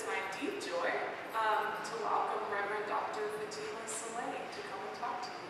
is my deep joy. Um, to welcome Reverend Dr. Fatima Saleh to come and talk to you.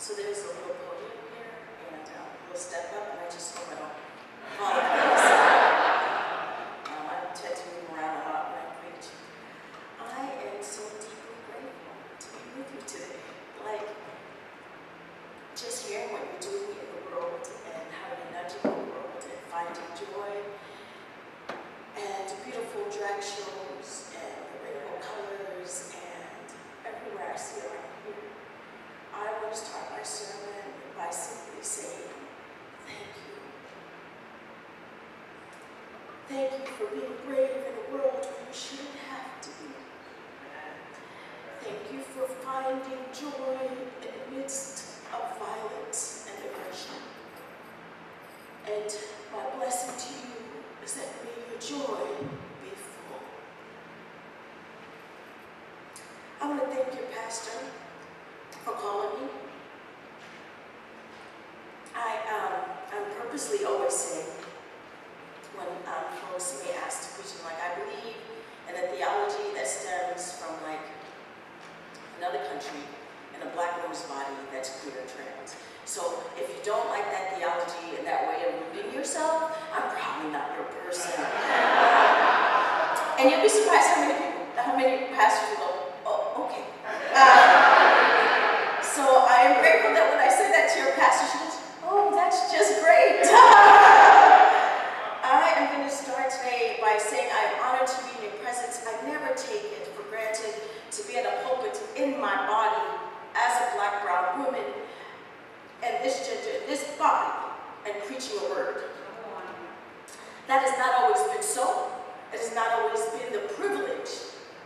So there's a little podium here, and uh, we'll step up, and I just hope I don't fall off this. Um, I tend to move around a lot when I preach. I am so deeply grateful to be with you today. Like, just hearing what you're doing in the world and how you're nudging the world and finding joy and beautiful drag shows and rainbow colors and everywhere I see around here. I want to start my sermon by simply saying, thank you. Thank you for being brave in a world where you shouldn't have to be. Thank you for finding joy in the midst of violence and aggression. And my blessing to you is that may your joy be full. I want to thank your pastor for calling me. I, um, I'm purposely always saying when um, folks may ask to preach, I'm like, I believe in a theology that stems from like another country and woman's body that's queer trans. So if you don't like that theology and that way of rooting yourself, I'm probably not your person. and you'll be surprised how many people, how many pastors will go, oh, okay. Uh, so I am grateful that when I said that to your pastor, she goes, oh, that's just great. I am going to start today by saying I'm honored to be in your presence. I never take it for granted to be at a pulpit in my body as a black, brown woman and this gender, this body, and preaching a word. That has not always been so. It has not always been the privilege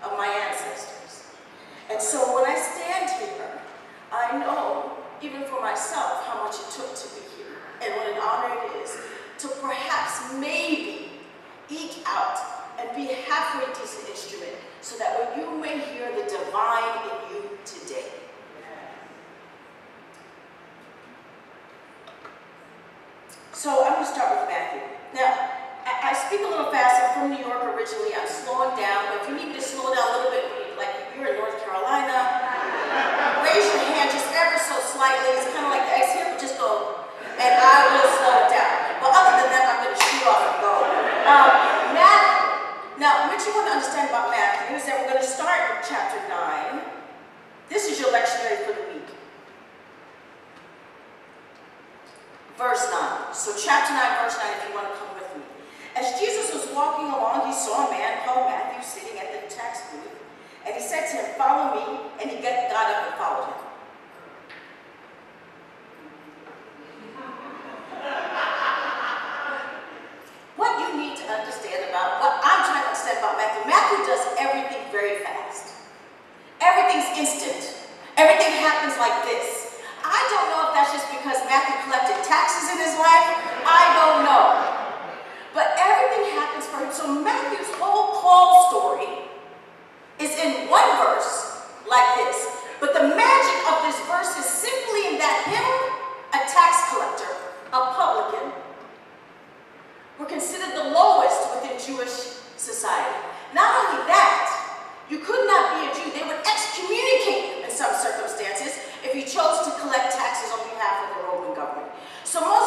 of my ancestors. And so when I stand here, I know, even for myself, how much it took to be here and what an honor it is to perhaps maybe eke out and be a halfway decent instrument so that when you may hear the divine in you today. So I'm going to start with Matthew. Now, I, speak a little fast. I'm from New York originally. I'm slowing down, but if you need me to slow down a little bit, like you're in North Carolina, raise your hand just ever so slightly. It's kind of like the X but just go, and I will slow it down. But other than that, I'm going to shoot off and go. Um, Matthew. Now, what you want to understand about Matthew is that we're going to start in chapter 9. This is your lectionary for the week. Verse 9. So chapter 9, verse 9, if you want to come with me. As Jesus was walking along, he saw a man called Matthew sitting at the tax booth. And he said to him, follow me. And he got up and followed him. What you need to understand about, what I'm trying to understand about Matthew, Matthew does everything very fast. Everything's instant. Everything happens like this. I don't know if that's just because Matthew collected taxes in his life. I don't know. But everything happens for him. So Matthew's whole call story is in one verse like this. But the magic of this verse is simply in that him, a tax collector, a publican, were considered the lowest within Jewish society. Not only that, you could not be a Jew. They would excommunicate some circumstances if you chose to collect taxes on behalf of the Roman government. So most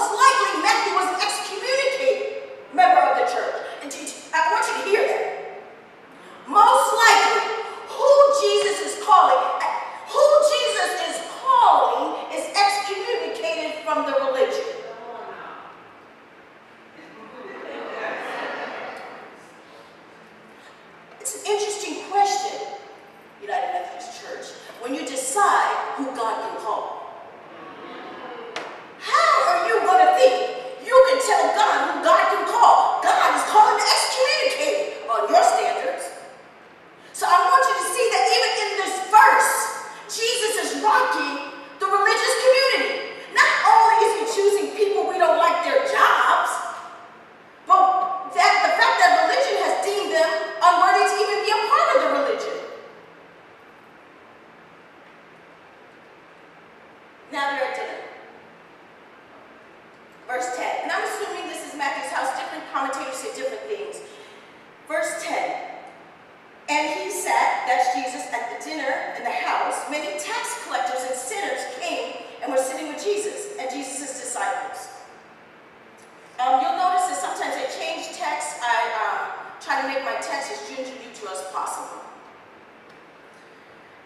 make my text as gingerly to as possible.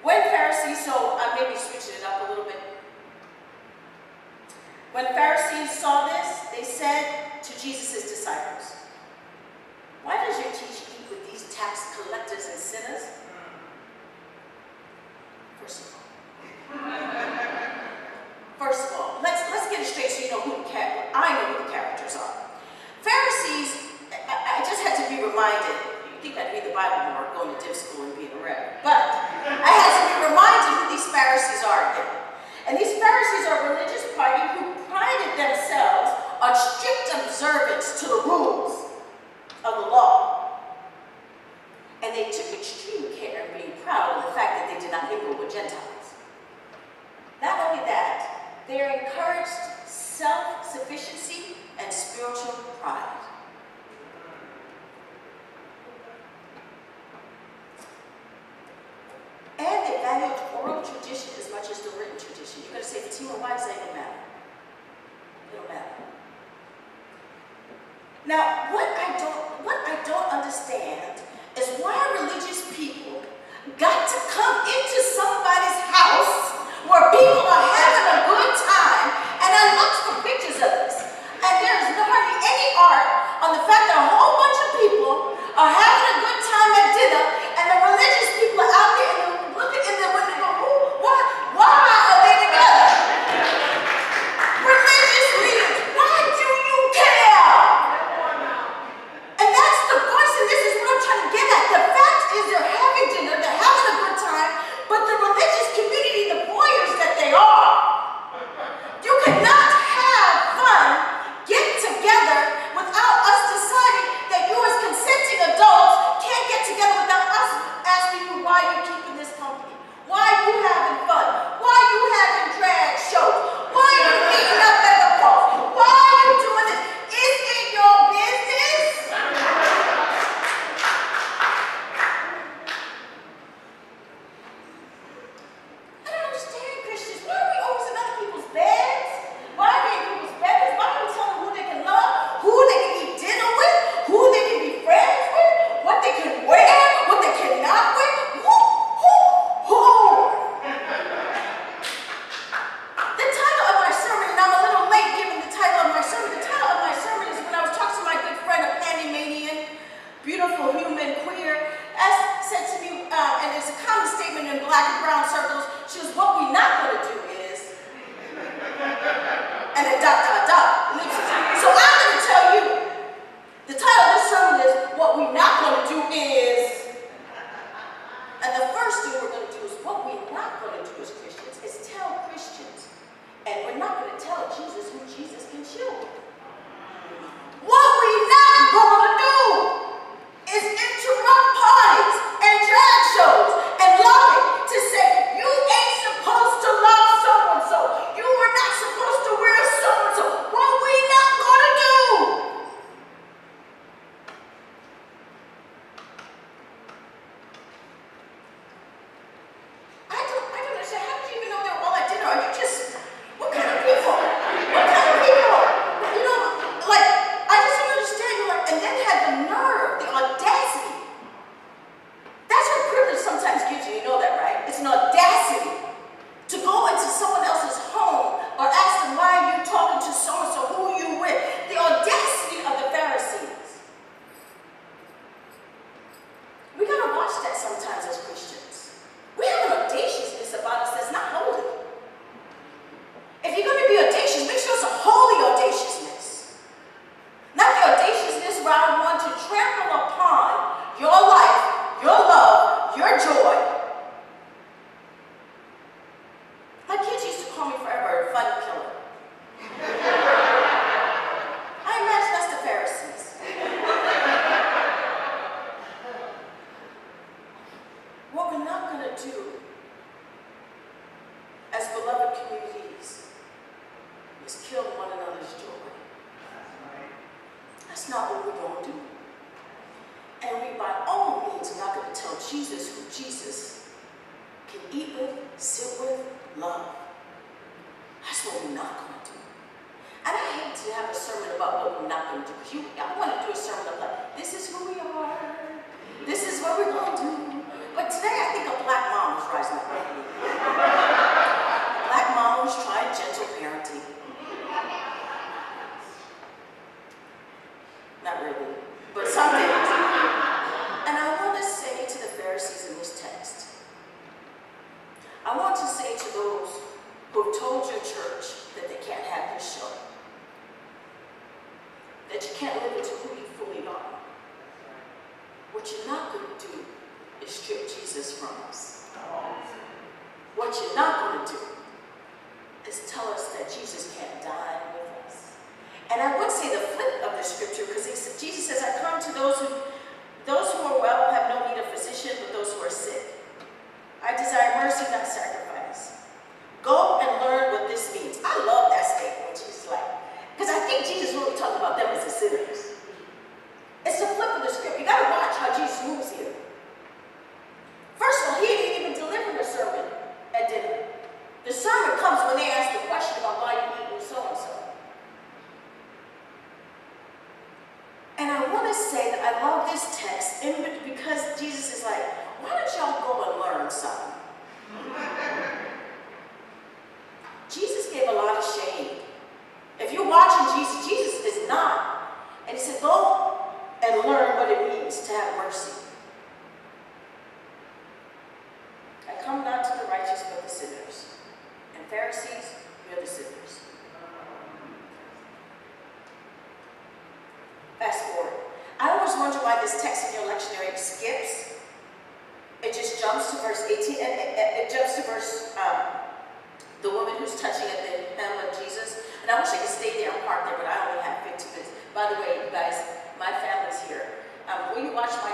When Pharisees, so I may be switching it up a little bit. When Pharisees saw this, they said to Jesus' disciples, Why does your teacher eat with these tax collectors and sinners? First of all. First of all, let's, let's get it straight so you know who the I know who the characters are. Pharisees reminded, you think I'd read the Bible more going to div school and being a rep, but I had to be reminded who these Pharisees are. And these Pharisees are religious watch my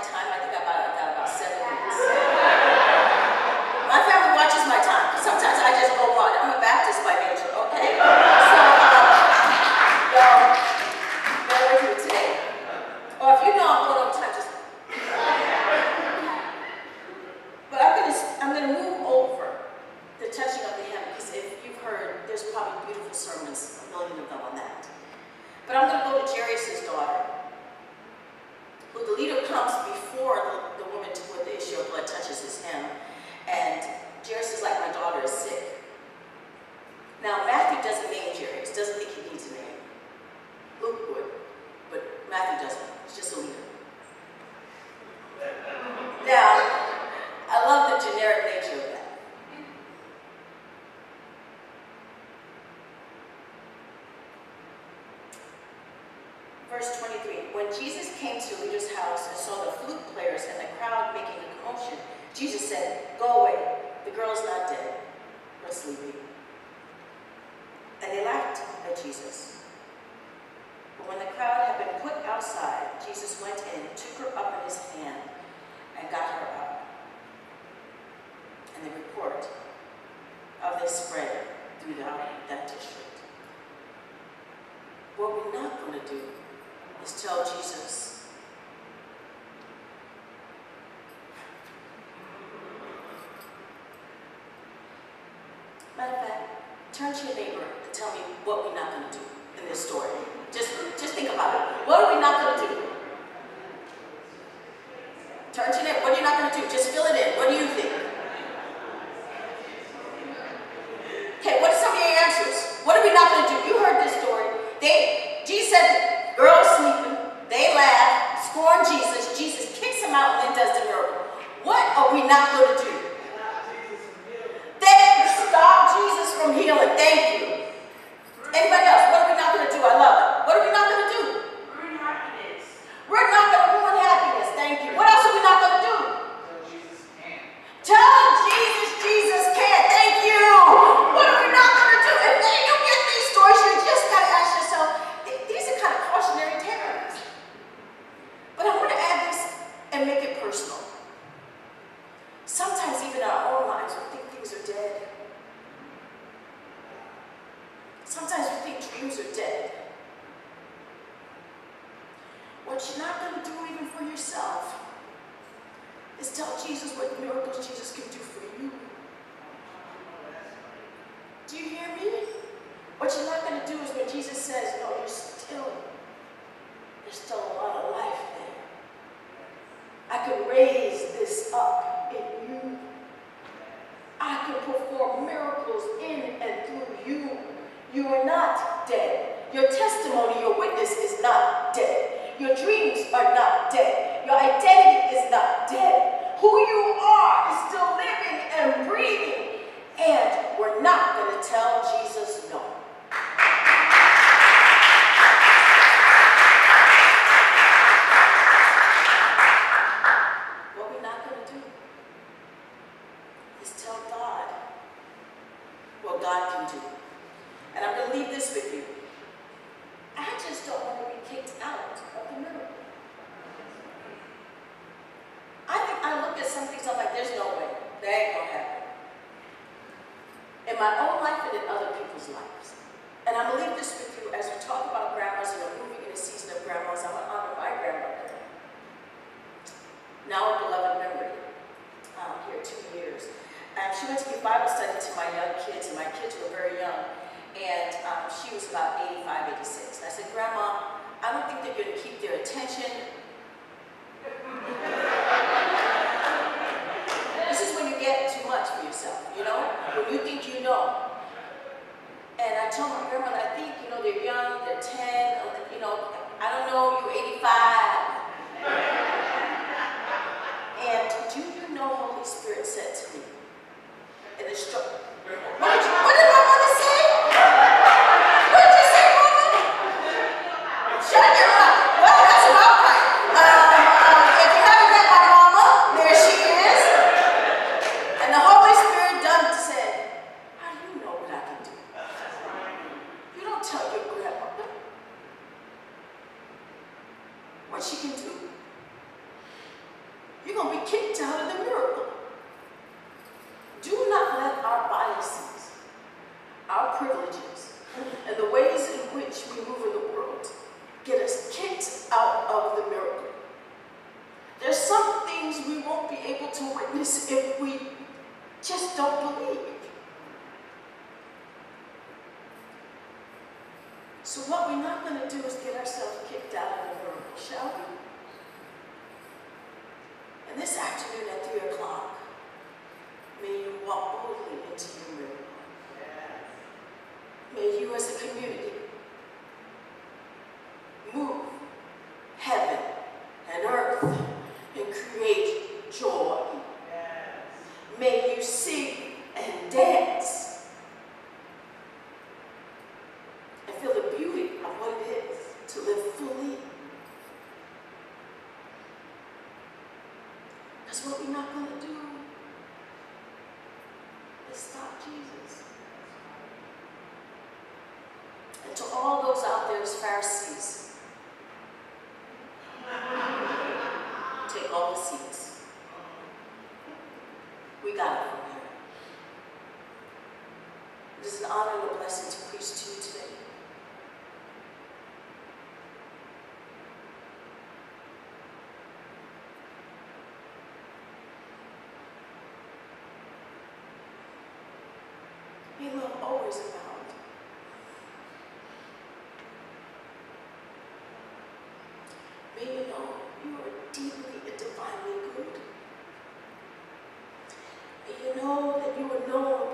Now, Matthew doesn't name Jesus. doesn't think turn to your neighbor and tell me what we're not going to do in this story. Just, just think about it. What are we not going to do? privileges and the ways in which we move in the world get us kicked out of the miracle. There's some things we won't be able to witness if we just don't believe. So what we're not going to do is get ourselves It is an honor and a blessing to preach to you today. May love always abound. May you know you are deeply and divinely good. May you know that you are known